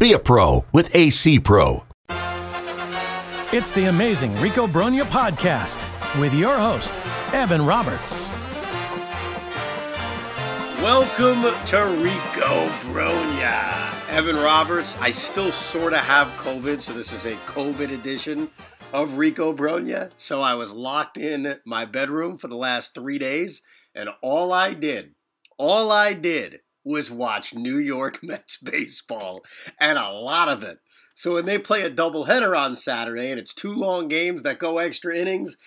Be a pro with AC Pro. It's the amazing Rico Brogna podcast with your host, Evan Roberts. Welcome to Rico Brogna. Evan Roberts. I still sort of have COVID, so this is a COVID edition of Rico Brogna. So I was locked in my bedroom for the last three days, and all I did, all I did was watch New York Mets baseball, and a lot of it. So when they play a doubleheader on Saturday and it's two long games that go extra innings,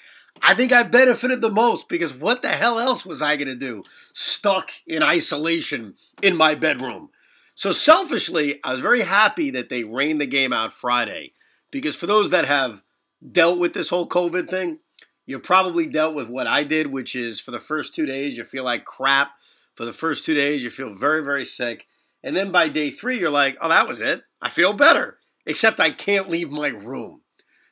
I think I benefited the most because what the hell else was I going to do? Stuck in isolation in my bedroom. So selfishly, I was very happy that they rained the game out Friday because for those that have dealt with this whole COVID thing, you probably dealt with what I did, which is for the first two days, you feel like crap. For the first two days, you feel very, very sick. And then by day three, you're like, oh, that was it. I feel better, except I can't leave my room.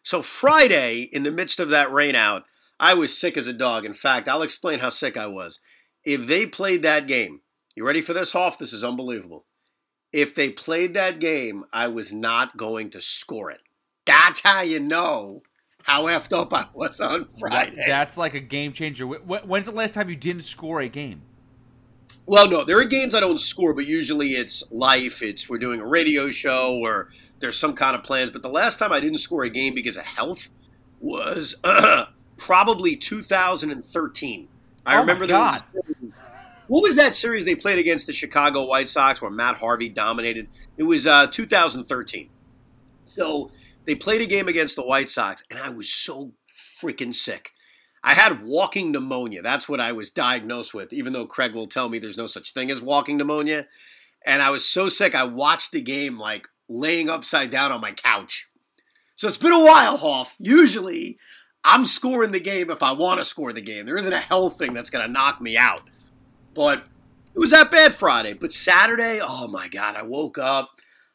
So Friday, in the midst of that rain out, I was sick as a dog. In fact, I'll explain how sick I was. If they played that game, you ready for this, Hoff? This is unbelievable. If they played that game, I was not going to score it. That's how you know how effed up I was on Friday. That's like a game changer. When's the last time you didn't score a game? Well, no, there are games I don't score, but usually it's life. It's we're doing a radio show or there's some kind of plans. But the last time I didn't score a game because of health was probably 2013. I oh remember. Was, what was that series they played against the Chicago White Sox where Matt Harvey dominated? It was uh, 2013. So they played a game against the White Sox, and I was so freaking sick. I had walking pneumonia. That's what I was diagnosed with, even though Craig will tell me there's no such thing as walking pneumonia. And I was so sick, I watched the game like laying upside down on my couch. So it's been a while, Hoff. Usually I'm scoring the game if I want to score the game. There isn't a health thing that's going to knock me out. But it was that bad Friday. But Saturday, oh my God, I woke up.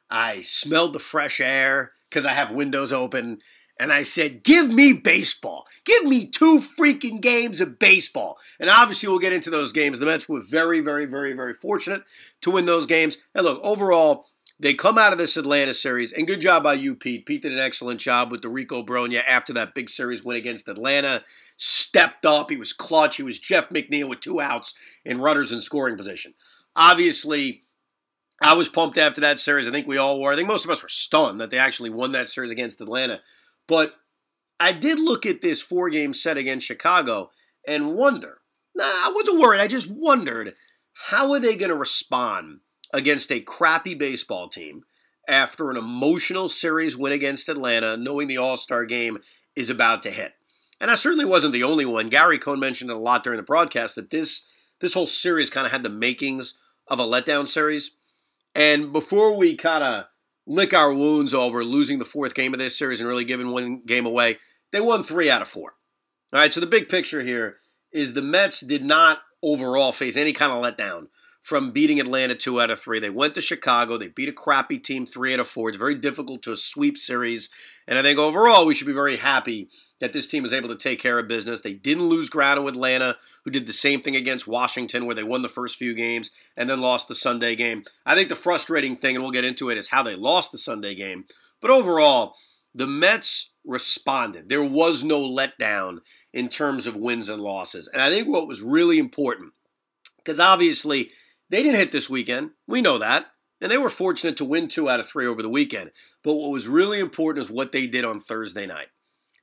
I smelled the fresh air because I have windows open and I said, Give me baseball. Give me two freaking games of baseball. And obviously, we'll get into those games. The Mets were very, very, very, very fortunate to win those games. And look, overall, they come out of this Atlanta series, and good job by you, Pete. Pete did an excellent job with the Rico Brogna after that big series win against Atlanta. Stepped up. He was clutch. He was Jeff McNeil with two outs in runners in scoring position. Obviously, I was pumped after that series. I think we all were. I think most of us were stunned that they actually won that series against Atlanta. But I did look at this four game set against Chicago and wonder. Nah, I wasn't worried. I just wondered how are they going to respond against a crappy baseball team after an emotional series win against Atlanta, knowing the All Star game is about to hit. And I certainly wasn't the only one. Gary Cohen mentioned it a lot during the broadcast that this this whole series kind of had the makings of a letdown series. And before we kind of lick our wounds over losing the fourth game of this series and really giving one game away. They won three out of four. All right, so the big picture here is the Mets did not overall face any kind of letdown from beating Atlanta two out of three. They went to Chicago. They beat a crappy team three out of four. It's very difficult to sweep series. And I think overall we should be very happy that this team was able to take care of business. They didn't lose ground with Atlanta, who did the same thing against Washington, where they won the first few games and then lost the Sunday game. I think the frustrating thing, and we'll get into it, is how they lost the Sunday game. But overall, the Mets responded. There was no letdown in terms of wins and losses. And I think what was really important, because obviously they didn't hit this weekend. We know that. And they were fortunate to win two out of three over the weekend. But what was really important is what they did on Thursday night.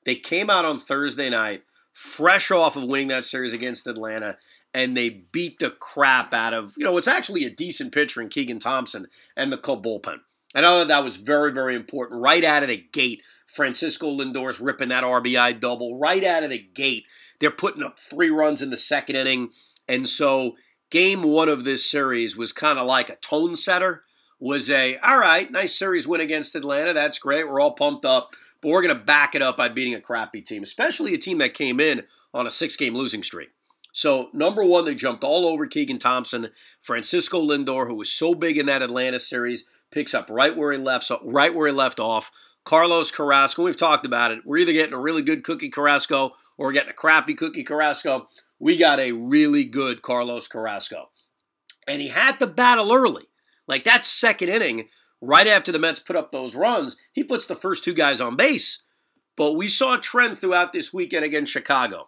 They came out on Thursday night, fresh off of winning that series against Atlanta, and they beat the crap out of, you know, it's actually a decent pitcher in Keegan Thompson and the Cub bullpen. I know that that was very, very important. Right out of the gate, Francisco Lindor's ripping that RBI double. Right out of the gate, they're putting up three runs in the second inning. And so game one of this series was kind of like a tone setter was a all right, nice series win against Atlanta. That's great. We're all pumped up, but we're going to back it up by beating a crappy team, especially a team that came in on a six game losing streak. So, number one, they jumped all over Keegan Thompson. Francisco Lindor, who was so big in that Atlanta series, picks up right where he left, so right where he left off. Carlos Carrasco, we've talked about it. We're either getting a really good cookie Carrasco or we're getting a crappy cookie Carrasco. We got a really good Carlos Carrasco. And he had to battle early. Like that second inning, right after the Mets put up those runs, he puts the first two guys on base. But we saw a trend throughout this weekend against Chicago.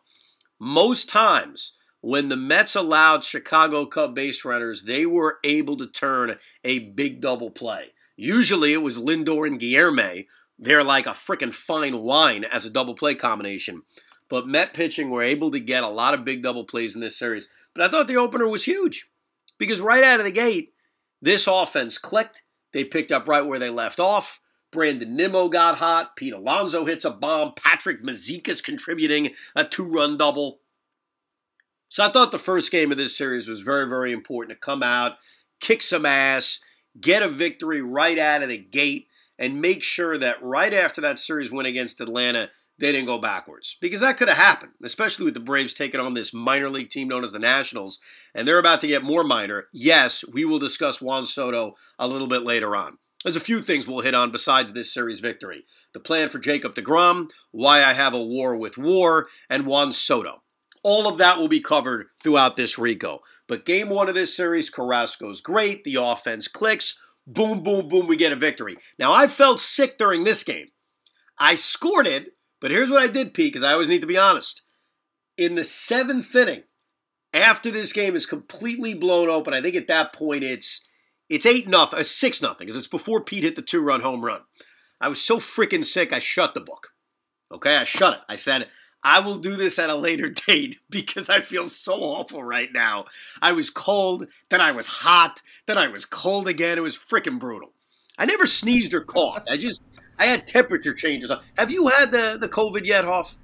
Most times, when the Mets allowed Chicago Cub base runners, they were able to turn a big double play. Usually it was Lindor and Guillorme. They're like a freaking fine wine as a double play combination. But Met pitching were able to get a lot of big double plays in this series. But I thought the opener was huge because right out of the gate, this offense clicked. They picked up right where they left off. Brandon Nimmo got hot. Pete Alonso hits a bomb. Patrick Mazeika's contributing a two run double. So I thought the first game of this series was very, very important to come out, kick some ass, get a victory right out of the gate, and make sure that right after that series win against Atlanta, they didn't go backwards. Because that could have happened, especially with the Braves taking on this minor league team known as the Nationals, and they're about to get more minor. Yes, we will discuss Juan Soto a little bit later on. There's a few things we'll hit on besides this series victory. The plan for Jacob DeGrom, why I have a war with war, and Juan Soto. All of that will be covered throughout this Rico. But game one of this series, Carrasco's great. The offense clicks. Boom, boom, boom, we get a victory. Now, I felt sick during this game. I scored it, but here's what I did, Pete, because I always need to be honest. In the seventh inning, after this game is completely blown open, I think at that point it's it's eight nothing, uh, six nothing, because it's before Pete hit the two run home run. I was so freaking sick, I shut the book. Okay, I shut it. I said, I will do this at a later date because I feel so awful right now. I was cold, then I was hot, then I was cold again. It was freaking brutal. I never sneezed or coughed. I just I had temperature changes. Have you had the the COVID yet, Hoff?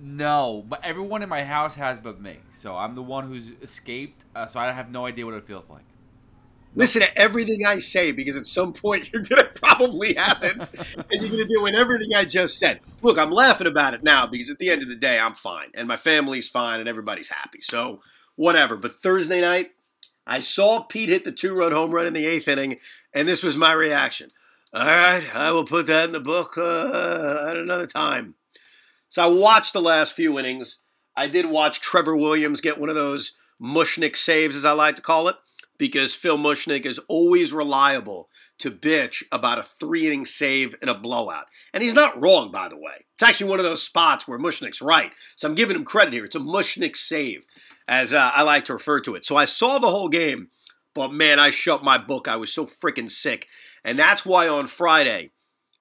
No, but everyone in my house has but me. So I'm the one who's escaped. Uh, so I have no idea what it feels like. Listen to everything I say because at some point you're going to probably have it and you're going to deal with everything I just said. Look, I'm laughing about it now because at the end of the day, I'm fine and my family's fine and everybody's happy. So, whatever. But Thursday night, I saw Pete hit the two run home run in the eighth inning, and this was my reaction. All right, I will put that in the book uh, at another time. So I watched the last few innings. I did watch Trevor Williams get one of those Mushnick saves, as I like to call it because Phil Mushnick is always reliable to bitch about a three inning save in a blowout. And he's not wrong, by the way. It's actually one of those spots where Mushnick's right. So I'm giving him credit here. It's a Mushnick save, as uh, I like to refer to it. So I saw the whole game, but man, I shut my book. I was so freaking sick. And that's why on Friday,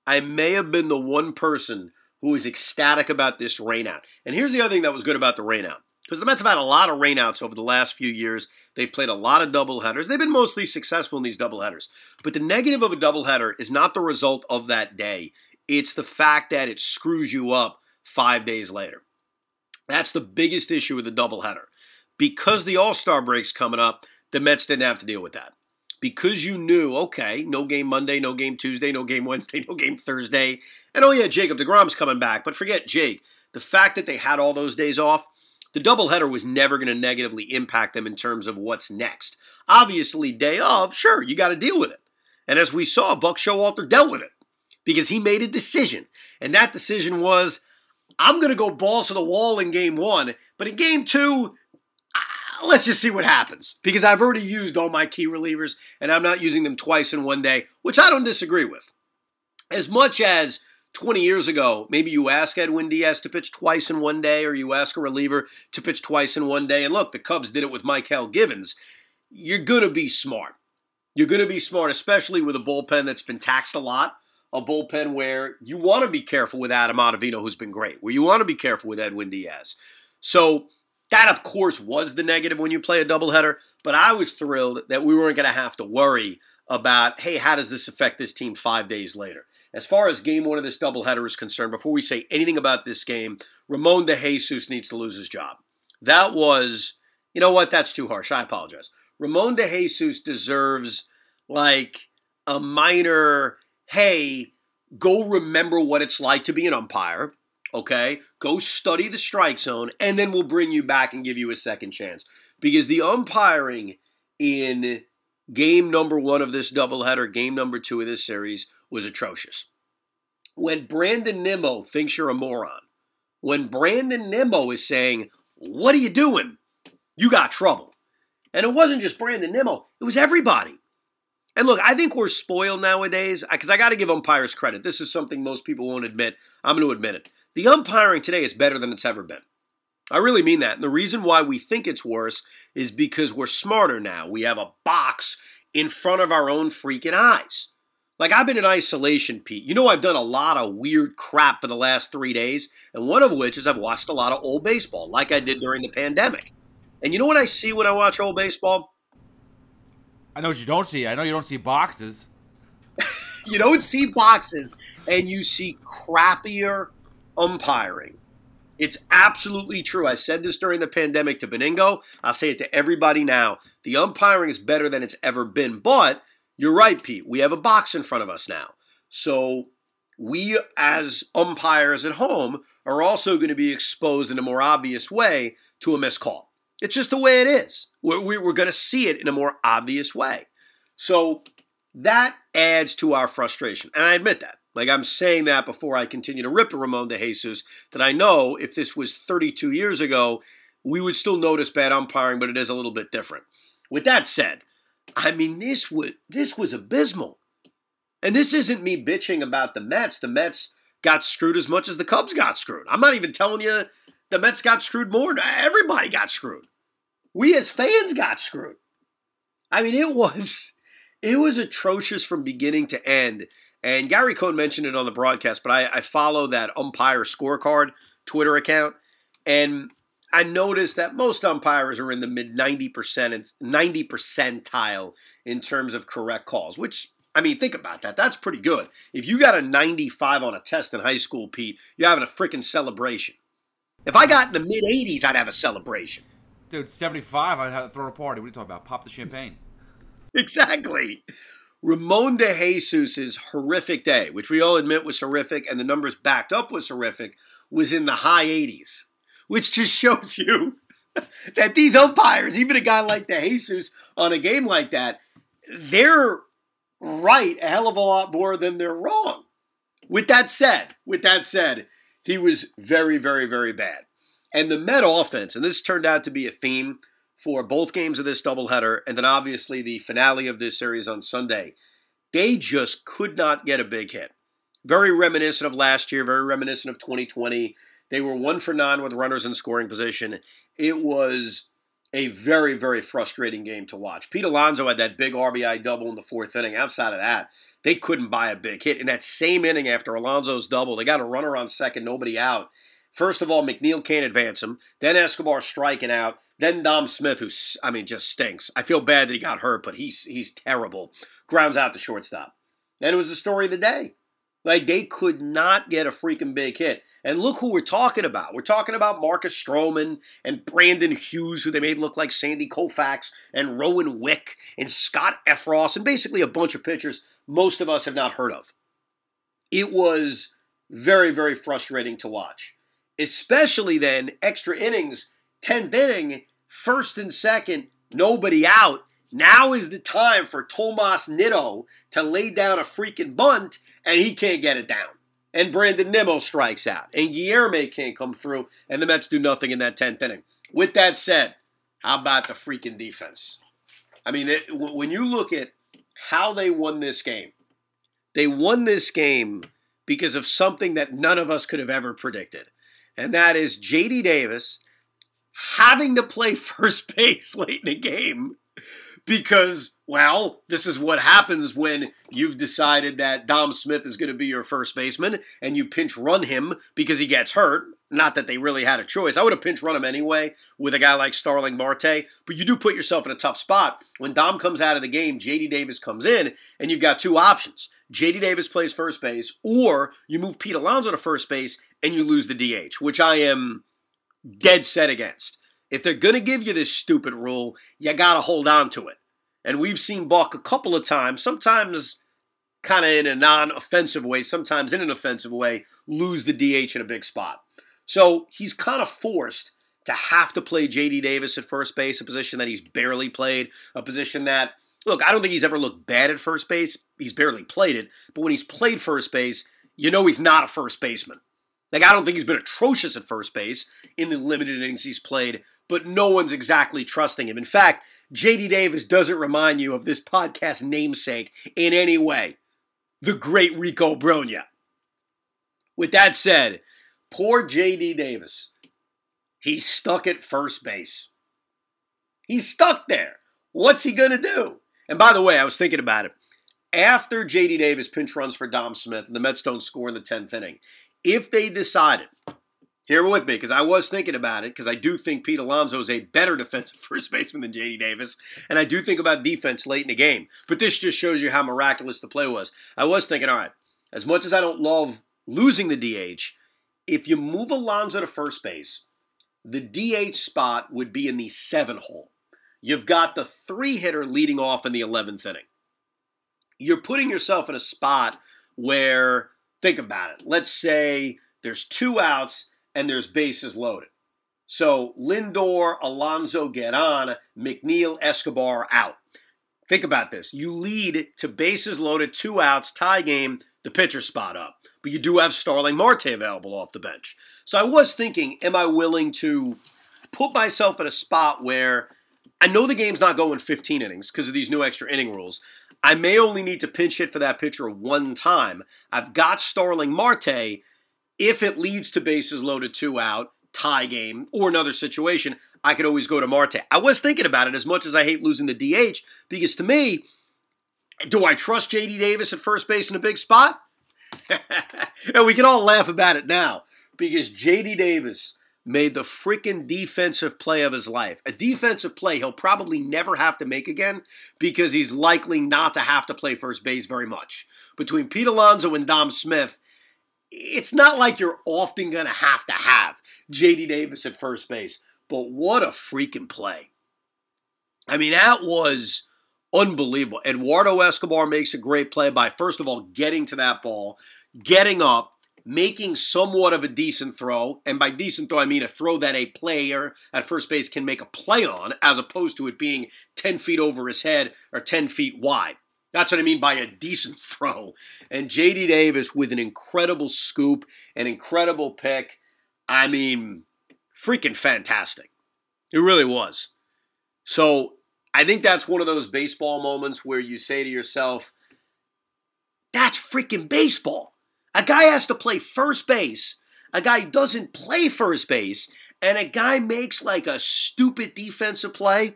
I may have been the one person who was ecstatic about this rainout. And here's the other thing that was good about the rainout because the Mets have had a lot of rainouts over the last few years. They've played a lot of doubleheaders. They've been mostly successful in these doubleheaders. But the negative of a doubleheader is not the result of that day, it's the fact that it screws you up five days later. That's the biggest issue with the doubleheader. Because the All Star break's coming up, the Mets didn't have to deal with that. Because you knew, okay, no game Monday, no game Tuesday, no game Wednesday, no game Thursday. And oh, yeah, Jacob DeGrom's coming back. But forget Jake. The fact that they had all those days off, the doubleheader was never going to negatively impact them in terms of what's next. Obviously, day of, sure, you got to deal with it. And as we saw, Buck Showalter dealt with it because he made a decision. And that decision was I'm going to go balls to the wall in game one, but in game two, let's just see what happens because I've already used all my key relievers and I'm not using them twice in one day, which I don't disagree with. As much as 20 years ago, maybe you ask Edwin Diaz to pitch twice in one day, or you ask a reliever to pitch twice in one day. And look, the Cubs did it with Mychal Givens. You're going to be smart. You're going to be smart, especially with a bullpen that's been taxed a lot. A bullpen where you want to be careful with Adam Ottavino, who's been great, where you want to be careful with Edwin Diaz. So that, of course, was the negative when you play a doubleheader. But I was thrilled that we weren't going to have to worry about, hey, how does this affect this team five days later? As far as game one of this doubleheader is concerned, before we say anything about this game, Ramon de Jesus needs to lose his job. That was, you know what? That's too harsh. I apologize. Ramon de Jesus deserves like a minor, hey, go remember what it's like to be an umpire. Okay, go study the strike zone, and then we'll bring you back and give you a second chance. Because the umpiring in game number one of this doubleheader, game number two of this series, was atrocious. When Brandon Nimmo thinks you're a moron, when Brandon Nimmo is saying, What are you doing? You got trouble. And it wasn't just Brandon Nimmo, it was everybody. And look, I think we're spoiled nowadays because I got to give umpires credit. This is something most people won't admit. I'm going to admit it. The umpiring today is better than it's ever been. I really mean that. And the reason why we think it's worse is because we're smarter now. We have a box in front of our own freaking eyes. Like I've been in isolation, Pete. You know I've done a lot of weird crap for the last three days, and one of which is I've watched a lot of old baseball, like I did during the pandemic. And you know what I see when I watch old baseball? I know what you don't see. I know you don't see boxes. you don't see boxes, and you see crappier umpiring. It's absolutely true. I said this during the pandemic to Benigno. I'll say it to everybody now. The umpiring is better than it's ever been. But you're right, Pete. We have a box in front of us now. So we, as umpires at home, are also going to be exposed in a more obvious way to a missed call. It's just the way it is. We're, we're going to see it in a more obvious way. So that adds to our frustration. And I admit that. Like I'm saying that before I continue to rip Ramon de Jesus, that I know if this was 32 years ago, we would still notice bad umpiring, but it is a little bit different. With that said, I mean this would this was abysmal. And this isn't me bitching about the Mets. The Mets got screwed as much as the Cubs got screwed. I'm not even telling you the Mets got screwed more. Everybody got screwed. We as fans got screwed. I mean, it was it was atrocious from beginning to end. And Gary Cohen mentioned it on the broadcast, but I, I follow that umpire scorecard Twitter account, and I noticed that most umpires are in the mid 90% 90 percentile in terms of correct calls, which I mean, think about that. That's pretty good. If you got a 95 on a test in high school, Pete, you're having a freaking celebration. If I got in the mid 80s, I'd have a celebration. Dude, 75, I'd have to throw a party. What are you talking about? Pop the champagne. Exactly. Ramon de Jesus' horrific day, which we all admit was horrific, and the numbers backed up was horrific, was in the high 80s, which just shows you that these umpires, even a guy like de Jesus on a game like that, they're right a hell of a lot more than they're wrong. With that said, with that said, he was very, very, very bad. And the Met offense, and this turned out to be a theme for both games of this doubleheader, and then obviously the finale of this series on Sunday, they just could not get a big hit. Very reminiscent of last year, very reminiscent of 2020. They were one for nine with runners in scoring position. It was a very, very frustrating game to watch. Pete Alonso had that big RBI double in the fourth inning. Outside of that, they couldn't buy a big hit. In that same inning after Alonso's double, they got a runner on second, nobody out. First of all, McNeil can't advance him. Then Escobar striking out. Then Dom Smith, who I mean just stinks. I feel bad that he got hurt, but he's he's terrible. Grounds out the shortstop. And it was the story of the day. Like they could not get a freaking big hit. And look who we're talking about. We're talking about Marcus Stroman and Brandon Hughes, who they made look like Sandy Koufax, and Rowan Wick and Scott Effross, and basically a bunch of pitchers most of us have not heard of. It was very, very frustrating to watch especially then extra innings, 10th inning, first and second, nobody out. Now is the time for Tomas Nido to lay down a freaking bunt, and he can't get it down. And Brandon Nimmo strikes out, and Guillorme can't come through, and the Mets do nothing in that 10th inning. With that said, how about the freaking defense? I mean, it, when you look at how they won this game, they won this game because of something that none of us could have ever predicted and that is JD Davis having to play first base late in the game because, well, this is what happens when you've decided that Dom Smith is going to be your first baseman and you pinch run him because he gets hurt. Not that they really had a choice. I would have pinch run him anyway with a guy like Starling Marte, but you do put yourself in a tough spot. When Dom comes out of the game, JD Davis comes in, and you've got two options. JD Davis plays first base, or you move Pete Alonso to first base and you lose the DH, which I am dead set against. If they're going to give you this stupid rule, you got to hold on to it. And we've seen Buck a couple of times, sometimes kind of in a non offensive way, sometimes in an offensive way, lose the DH in a big spot. So he's kind of forced to have to play JD Davis at first base, a position that he's barely played, a position that, look, I don't think he's ever looked bad at first base. He's barely played it. But when he's played first base, you know he's not a first baseman. Like, I don't think he's been atrocious at first base in the limited innings he's played, but no one's exactly trusting him. In fact, JD Davis doesn't remind you of this podcast namesake in any way the great Rico Brogna. With that said, poor JD Davis, he's stuck at first base. He's stuck there. What's he going to do? And by the way, I was thinking about it. After JD Davis pinch runs for Dom Smith and the Mets don't score in the 10th inning, if they decided, hear with me, because I was thinking about it, because I do think Pete Alonso is a better defensive first baseman than JD Davis, and I do think about defense late in the game. But this just shows you how miraculous the play was. I was thinking, all right, as much as I don't love losing the DH, if you move Alonso to first base, the DH spot would be in the seven hole. You've got the three hitter leading off in the 11th inning. You're putting yourself in a spot where, think about it. Let's say there's two outs and there's bases loaded. So Lindor, Alonso get on, McNeil, Escobar out. Think about this. You lead to bases loaded, two outs, tie game, the pitcher spot up. But you do have Starling Marte available off the bench. So I was thinking, am I willing to put myself in a spot where I know the game's not going 15 innings because of these new extra inning rules. I may only need to pinch hit for that pitcher one time. I've got Starling Marte. If it leads to bases loaded two out, tie game, or another situation, I could always go to Marte. I was thinking about it as much as I hate losing the DH because to me, do I trust JD Davis at first base in a big spot? and we can all laugh about it now because JD Davis made the freaking defensive play of his life. A defensive play he'll probably never have to make again because he's likely not to have to play first base very much. Between Pete Alonso and Dom Smith, it's not like you're often going to have to have JD Davis at first base. But what a freaking play. I mean, that was unbelievable. Eduardo Escobar makes a great play by, first of all, getting to that ball, getting up, making somewhat of a decent throw. And by decent throw, I mean a throw that a player at first base can make a play on, as opposed to it being 10 feet over his head or 10 feet wide. That's what I mean by a decent throw. And JD Davis with an incredible scoop, an incredible pick. I mean, freaking fantastic. It really was. So I think that's one of those baseball moments where you say to yourself, that's freaking baseball. A guy has to play first base. A guy doesn't play first base. And a guy makes like a stupid defensive play.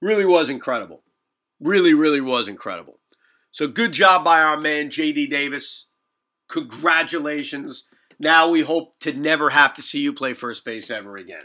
Really was incredible. Really, really was incredible. So good job by our man, JD Davis. Congratulations. Now we hope to never have to see you play first base ever again.